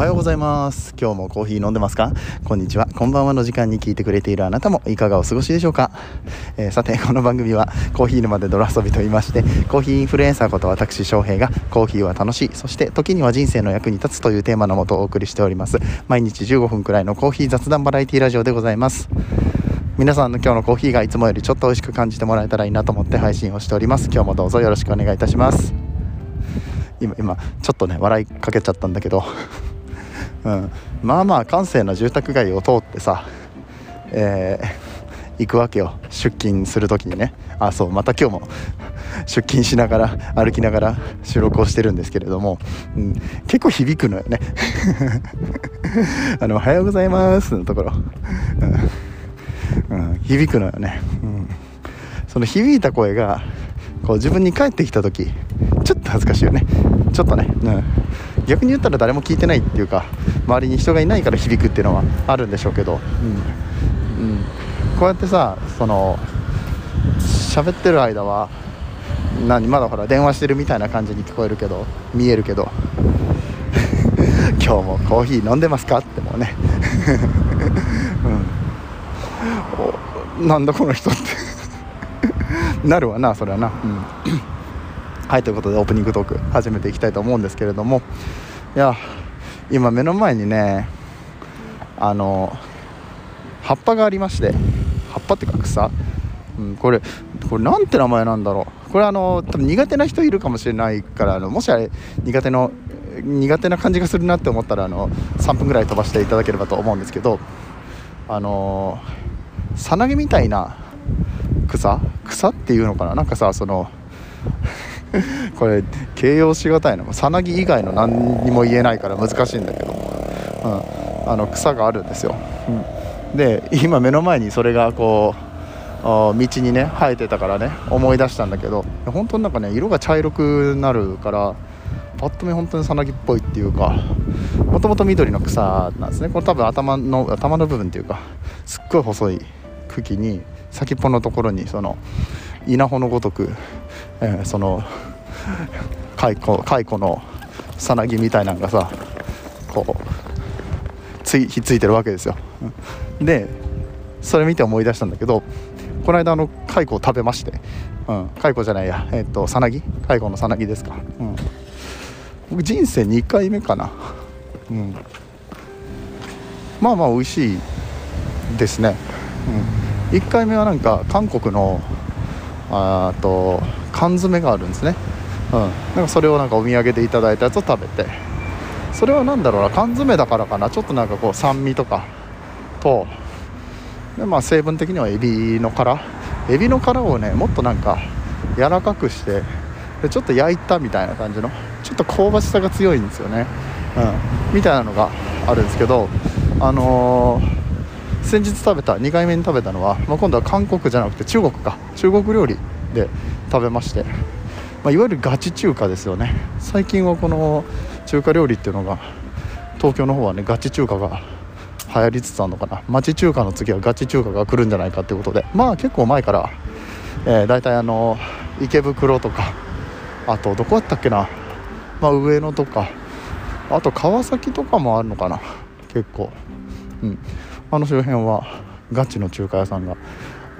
はようございます。今日もコーヒー飲んでますか？こんにちは。こんばんはの時間に聞いてくれているあなたもいかがお過ごしでしょうか、えー、さてこの番組はコーヒー沼で泥遊びと言いましてコーヒーインフルエンサーこと私翔平がコーヒーは楽しいそして時には人生の役に立つというテーマのもとお送りしております。毎日15分くらいのコーヒー雑談バラエティラジオでございます。皆さんの今日のコーヒーがいつもよりちょっと美味しく感じてもらえたらいいなと思って配信をしております。今日もどうぞよろしくお願いいたします。今今ちょっとね笑いかけちゃったんだけど。うん、まあまあ閑静な住宅街を通ってさ、えー、行くわけよ。出勤する時にね。あそうまた今日も出勤しながら歩きながら収録をしてるんですけれども、うん、結構響くのよね。あの「おはようございます」のところ、うん、うん、響くのよね、うん、その響いた声がこう自分に返ってきた時ちょっと恥ずかしいよね。ちょっとね、うん、逆に言ったら誰も聞いてないっていうか周りに人がいないから響くっていうのはあるんでしょうけど、うんうん、こうやってさその喋ってる間は何まだほら電話してるみたいな感じに聞こえるけど見えるけど。今日もコーヒー飲んでますかってもうね、うん、なんだこの人って。なるわなそれはな、うん、はいということでオープニングトーク始めていきたいと思うんですけれども。いや今目の前にねあの葉っぱがありまして葉っぱっていうか草、うん、これこれなんて名前なんだろう。これあの多分苦手な人いるかもしれないからあのもしあれ苦手の苦手な感じがするなって思ったらあの3分ぐらい飛ばしていただければと思うんですけどあのさなぎみたいな草？草っていうのかな？なんかさその これ形容しがたいのさなぎ以外の何にも言えないから難しいんだけど、うん、あの草があるんですよ、うん、で今目の前にそれがこう道にね生えてたからね思い出したんだけど本当になんかね色が茶色くなるからパッと見本当にさなぎっぽいっていうかもともと緑の草なんですね。これ多分頭の頭の部分っていうかすっごい細い茎に先っぽのところにその稲穂のごとく、えー、その蚕蚕のさなぎみたいなのがさこうつひっついてるわけですよ。でそれ見て思い出したんだけどこの間あの蚕を食べまして、うん、蚕じゃないやえっ、とさなぎ？蚕のさなぎですか、うん、僕人生2回目かな、うん、まあまあ美味しいですね、うん、1回目はなんか韓国のあと缶詰があるんですね、うん、なんかそれをなんかお土産でいただいたやつを食べて。それは何だろうな。缶詰だからかな。ちょっとなんかこう酸味とかと。で、まあ、成分的にはエビの殻。エビの殻をねもっとなんか柔らかくしてでちょっと焼いたみたいな感じの。ちょっと香ばしさが強いんですよね、うん、みたいなのがあるんですけどあのー先日食べた2回目に食べたのは、まあ、今度は韓国じゃなくて中国か。中国料理で食べまして、まあ、いわゆるガチ中華ですよね。最近はこの中華料理っていうのが東京の方はねガチ中華が流行りつつあるのかな。町中華の次はガチ中華が来るんじゃないかっていうことで。まあ結構前から、えー、大体あの池袋とかあとどこやったっけな、まあ、上野とかあと川崎とかもあるのかな。結構。うん。あの周辺はガチの中華屋さんが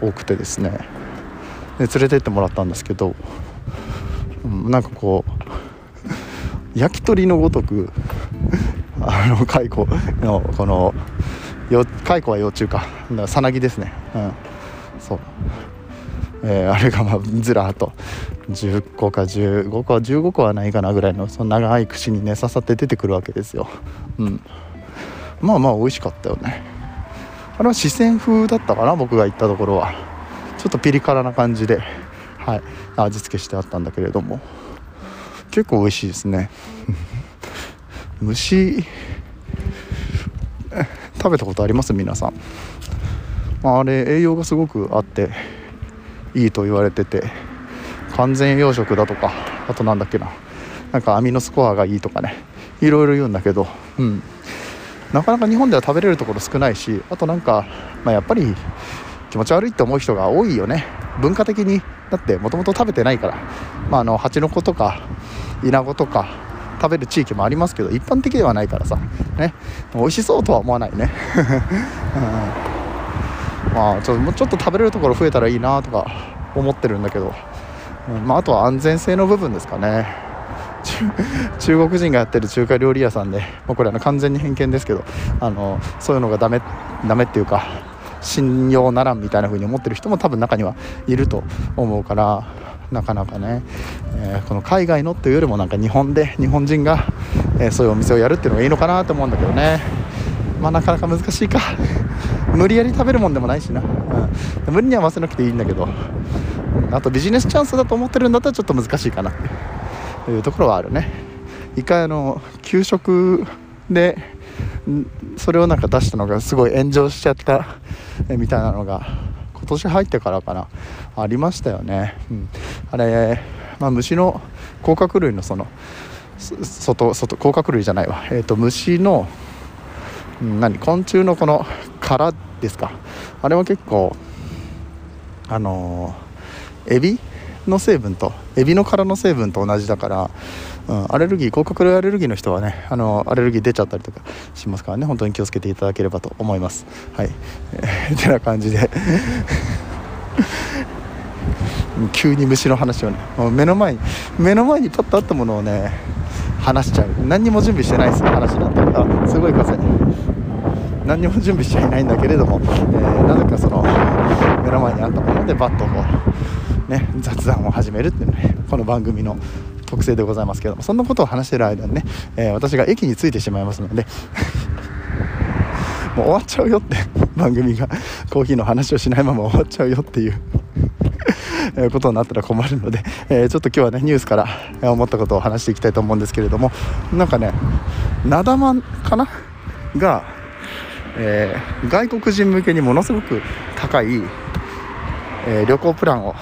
多くてですね。で連れてってもらったんですけど、うん、なんかこう焼き鳥のごとくあの蚕のこの蚕は幼虫か。さなぎですね、うん、そう、えー、あれがまあずらっと。10個か15個は15個はないかなぐらいのその長い串にね刺さって出てくるわけですよ、うん、まあまあ美味しかったよね。あれは四川風だったかな僕が行ったところは。ちょっとピリ辛な感じで、はい、味付けしてあったんだけれども。結構美味しいですね。虫。食べたことあります？皆さん、まあ、あれ栄養がすごくあっていいと言われてて完全養殖だとかあとなんだっけな。なんかアミノスコアがいいとかね。いろいろ言うんだけどうん。なかなか日本では食べれるところ少ないしあとなんか、まあ、やっぱり気持ち悪いって思う人が多いよね。文化的にだってもともと食べてないから、まあ、あの蜂の子とかイナゴとか食べる地域もありますけど一般的ではないからさ。ね。美味しそうとは思わないね、うん、まあちょもうちょっと食べれるところ増えたらいいなとか思ってるんだけど、うん。まあ、あとは安全性の部分ですかね。中国人がやってる中華料理屋さんで、まあ、これは完全に偏見ですけどあのそういうのがダメダメっていうか信用ならんみたいな風に思ってる人も多分中にはいると思うからなかなかね、えー、この海外のっていうよりもなんか日本で日本人が、えー、そういうお店をやるっていうのがいいのかなと思うんだけどね。まあなかなか難しいか。無理やり食べるもんでもないしな、うん、無理に合わせなくていいんだけど、あとビジネスチャンスだと思ってるんだったらちょっと難しいかな。っていうところはあるね。一回あの給食でそれをなんか出したのがすごい炎上しちゃったみたいなのが今年入ってからかな。ありましたよね、うん、あれ、まあ、虫の甲殻類のその外外甲殻類じゃないわ、えーと、虫の、何？昆虫のこの殻ですか。あれは結構あのー、エビの成分とエビの殻の成分と同じだからうん、アレルギー甲殻類アレルギーの人はねあのアレルギー出ちゃったりとかしますからね。本当に気をつけていただければと思います。はい、えー、てな感じで。急に虫の話をねもう目の前に目の前にパッとあったものをね話しちゃう。何にも準備してないです話なってあすごい風何にも準備しちゃいないんだけれども、えー、なぜかその目の前にあったものでバッとこう。ね雑談を始めるっていうのねこの番組の特性でございますけどもそんなことを話してる間にね、えー、私が駅に着いてしまいますので もう終わっちゃうよって番組がコーヒーの話をしないまま終わっちゃうよっていうことになったら困るので、えー、ちょっと今日はねニュースから思ったことを話していきたいと思うんですけれどもなんかねなだまかな？が、えー、外国人向けにものすごく高い、え、旅行プランを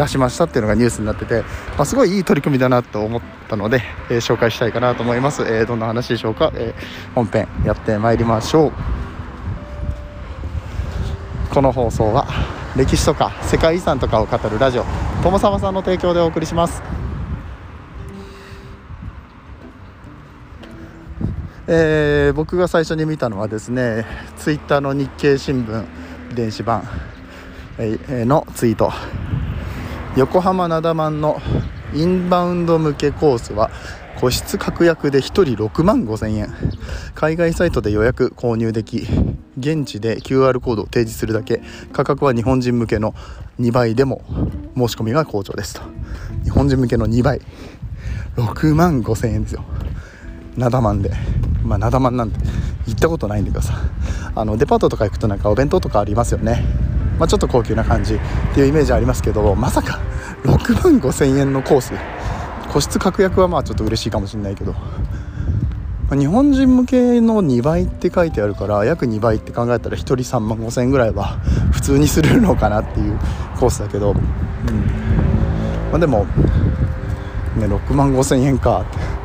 出しましたっていうのがニュースになってて、まあ、すごいいい取り組みだなと思ったので、えー、紹介したいかなと思います、えー、どんな話でしょうか、えー、本編やってまいりましょう。この放送は歴史とか世界遺産とかを語るラジオ友沢さんの提供でお送りします。えー、僕が最初に見たのはですねツイッターの日経新聞電子版のツイート。横浜なだまんのインバウンド向けコースは個室確約で1人6万5000円。海外サイトで予約購入でき現地で QR コードを提示するだけ。価格は日本人向けの2倍でも申し込みが好調ですと。日本人向けの2倍。6万5000円ですよ。なだまんで。まあなだまんなんて行ったことないんだけどさ。いあのデパートとか行くとなんかお弁当とかありますよね。まあ、ちょっと高級な感じっていうイメージありますけどまさか6万5000円のコース。個室確約はまあちょっと嬉しいかもしれないけど、ま、日本人向けの2倍って書いてあるから約2倍って考えたら1人3万5000円ぐらいは普通にするのかなっていうコースだけど、うん。まあ、でも、ね、6万5000円かって。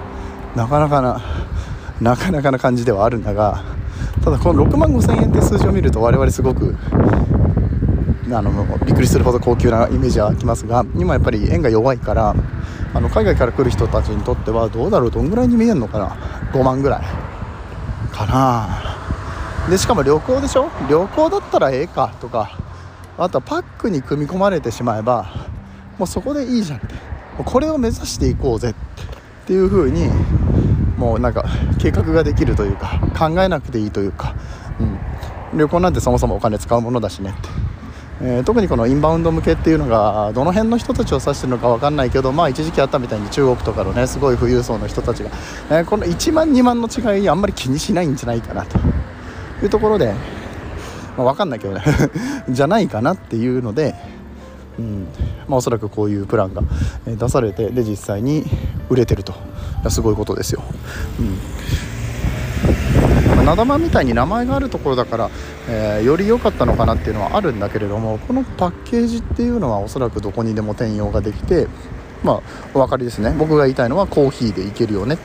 なかなかななかなかな感じではあるんだがただこの6万5000円って数字を見ると我々すごくあのびっくりするほど高級なイメージはきますが今やっぱり円が弱いからあの海外から来る人たちにとってはどうだろうどんぐらいに見えるのかな？5万ぐらいかな。でしかも旅行でしょ？旅行だったらええかとかあとはパックに組み込まれてしまえばもうそこでいいじゃん。ってこれを目指していこうぜっていう風にもうなんか計画ができるというか考えなくていいというか、うん、旅行なんてそもそもお金使うものだしねって。えー、特にこのインバウンド向けっていうのがどの辺の人たちを指してるのか分かんないけど、まあ、一時期あったみたいに中国とかのねすごい富裕層の人たちが、えー、この1万2万の違いあんまり気にしないんじゃないかなと。いうところで、まあ、分かんないけどね。じゃないかなっていうので、うん。まあ、おそらくこういうプランが出されてで実際に売れてると。すごいことですよ。うん。なだまみたいに名前があるところだから、えー、より良かったのかなっていうのはあるんだけれどもこのパッケージっていうのはおそらくどこにでも転用ができてまあお分かりですね。僕が言いたいのはコーヒーでいけるよね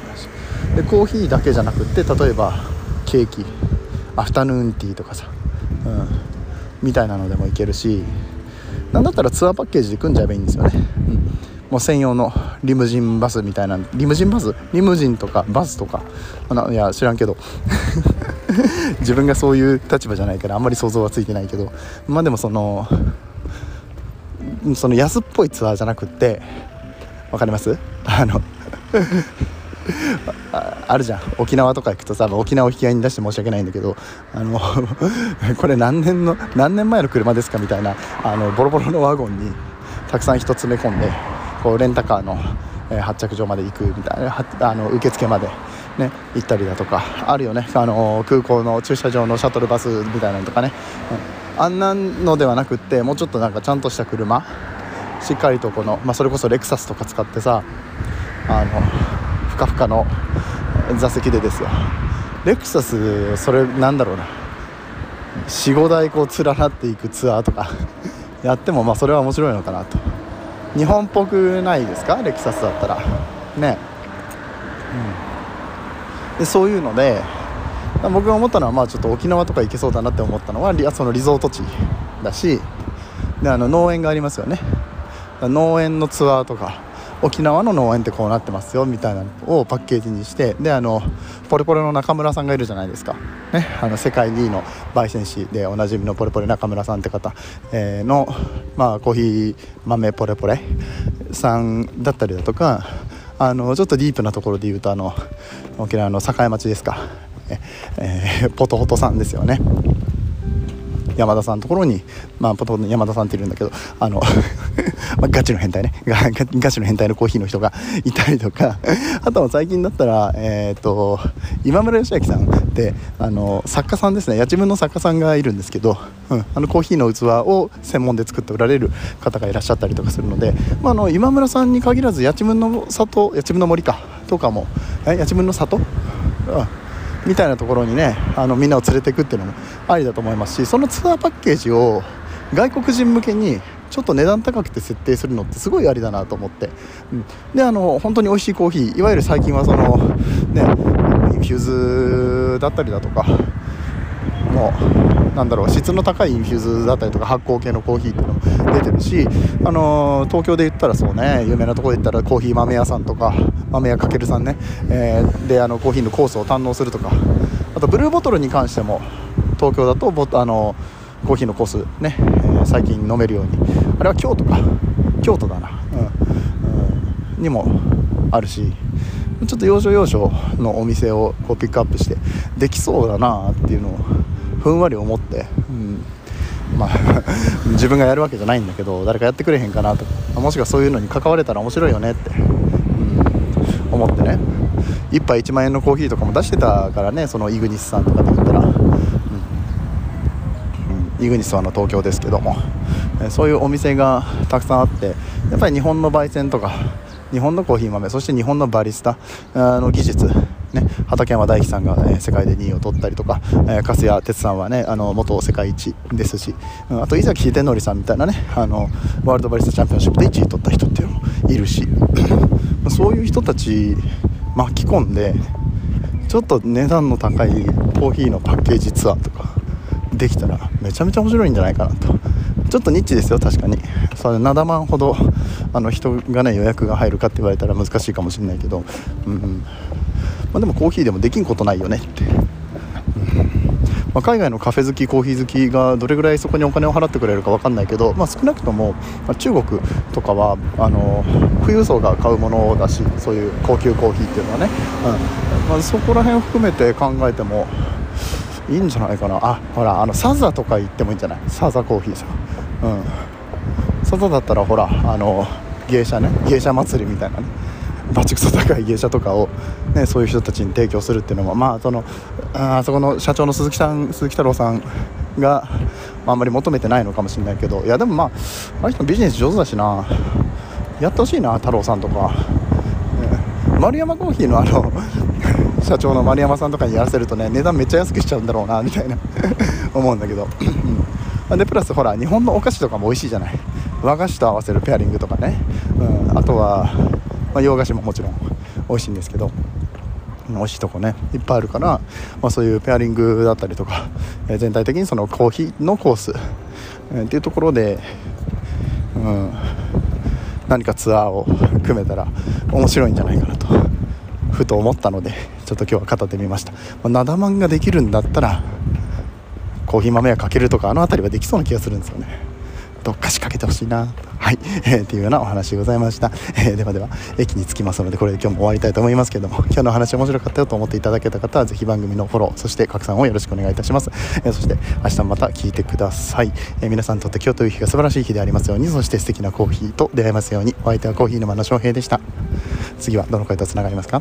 でコーヒーだけじゃなくって例えばケーキアフタヌーンティーとかさ、うん、みたいなのでもいけるしなんだったらツアーパッケージで組んじゃえばいいんですよね、うん。もう専用のリムジンバスみたいなリムジンバス？リムジンとかバスとか？いや知らんけど。自分がそういう立場じゃないからあんまり想像はついてないけど。まあでもそのその安っぽいツアーじゃなくって分かります？あの あるじゃん。沖縄とか行くとさ沖縄を引き合いに出して申し訳ないんだけどあの これ何年の何年前の車ですかみたいなあのボロボロのワゴンにたくさん人詰め込んでこうレンタカーの、え、発着場まで行くみたいなあの受付まで、ね、行ったりだとかあるよね。あの空港の駐車場のシャトルバスみたいなのとかね、うん、あんなのではなくってもうちょっとなんかちゃんとした車しっかりとこの、まあ、それこそレクサスとか使ってさあのふかふかの座席でですよ。レクサスそれなんだろうな。45台こう連なっていくツアーとか やってもまあそれは面白いのかなと。日本っぽくないですか？レクサスだったら。ね、うん、でそういうので僕が思ったのはまあちょっと沖縄とか行けそうだなって思ったのはそのリゾート地だしであの農園がありますよね。農園のツアーとか。沖縄の農園ってこうなってますよみたいなのをパッケージにしてであのポレポレの中村さんがいるじゃないですか、ね、あの世界2位の焙煎士でおなじみのポレポレ中村さんって方、えー、の、まあ、コーヒー豆ポレポレさんだったりだとかあのちょっとディープなところで言うとあの沖縄の栄町ですか、えー、ポトホトさんですよね。山田さんのところに、まあ、ポトの山田さんっているんだけどあの まあ、ガチの変態ね。ガチの変態のコーヒーの人がいたりとか。あとは最近だったら、えーと、今村義明さんってあの作家さんですね。八千分の作家さんがいるんですけど、うん、あのコーヒーの器を専門で作っておられる方がいらっしゃったりとかするので、まあ、あの今村さんに限らずやちむんの里やちむんの森かとかもやちむんの里、うん。みたいなところにねあのみんなを連れていくっていうのもありだと思いますしそのツアーパッケージを外国人向けにちょっと値段高くて設定するのってすごいありだなと思って、うん、であの本当に美味しいコーヒーいわゆる最近はそのねインフューズだったりだとかもうなんだろう質の高いインフューズだったりとか発酵系のコーヒーっていうのも出てるし、あの東京で言ったらそうね有名なところで言ったらコーヒー豆屋さんとか豆屋かけるさんね、えー、であのコーヒーのコースを堪能するとか。あとブルーボトルに関しても東京だとボあのコーヒーのコースね、えー、最近飲めるように。あれは京都か。京都だな、うん、うん、にもあるしちょっと要所要所のお店をこうピックアップしてできそうだなっていうのをふんわり思って、うん、まあ 自分がやるわけじゃないんだけど誰かやってくれへんかなと。かもしくはそういうのに関われたら面白いよねって、思ってね1杯1万円のコーヒーとかも出してたからねそのイグニスさんとかで言ったら、うん、うん、イグニスはあの東京ですけども。そういうお店がたくさんあってやっぱり日本の焙煎とか日本のコーヒー豆そして日本のバリスタの技術ね、畠山大樹さんが、ね、世界で2位を取ったりとか、えー、粕谷哲さんはねあの元世界一ですし、うん、あと井崎秀則さんみたいなねあのワールドバリスタチャンピオンシップで1位取った人っていうのもいるし。そういう人たち巻き込んでちょっと値段の高いコーヒーのパッケージツアーとかできたらめちゃめちゃ面白いんじゃないかなと。ちょっとニッチですよ確かに。それ7万ほどあの人がね予約が入るかって言われたら難しいかもしれないけど、うん、まあ、でもコーヒーでもできんことないよねって、まあ、海外のカフェ好きコーヒー好きがどれぐらいそこにお金を払ってくれるか分かんないけど、まあ、少なくとも、ま中国とかはあの富裕層が買うものだしそういう高級コーヒーっていうのはね、うん。まあ、そこら辺を含めて考えてもいいんじゃないかな。あほらあのサザとか行ってもいいんじゃない？サザコーヒーさん。うん。サザだったらほらあの芸者ね。芸者祭りみたいなね。バチクソ高い芸者とかを、ね、そういう人たちに提供するっていうのも、まあ、そのあそこの社長の鈴木さん鈴木太郎さんが、まあ、あんまり求めてないのかもしれないけどいやでもまああの人ビジネス上手だしな。やってほしいな太郎さんとか、ね、丸山コーヒーのあの 社長の丸山さんとかにやらせるとね値段めっちゃ安くしちゃうんだろうなみたいな 思うんだけど、でプラスほら日本のお菓子とかも美味しいじゃない。和菓子と合わせるペアリングとかね、うん、あとはまあ、洋菓子ももちろん美味しいんですけど美味しいとこねいっぱいあるから、まあ、そういうペアリングだったりとか、えー、全体的にそのコーヒーのコース、えー、っていうところで、うん、何かツアーを組めたら面白いんじゃないかなとふと思ったのでちょっと今日は語ってみました、まあ、ナダができるんだったらコーヒー豆はかけるとかあの辺りはできそうな気がするんですよね。どっか仕掛けてほしいな。はい、えー、っていうようなお話でございました、えー、ではでは駅に着きますのでこれで今日も終わりたいと思いますけども 今日の話面白かったよと思っていただけた方はぜひ番組のフォローそして拡散をよろしくお願いいたします、えー、そして明日また聞いてください、え皆さんにとって今日という日が素晴らしい日でありますようにそして素敵なコーヒーと出会えますようにお相手はコーヒー沼の翔平でした。次はどの声とつながりますか？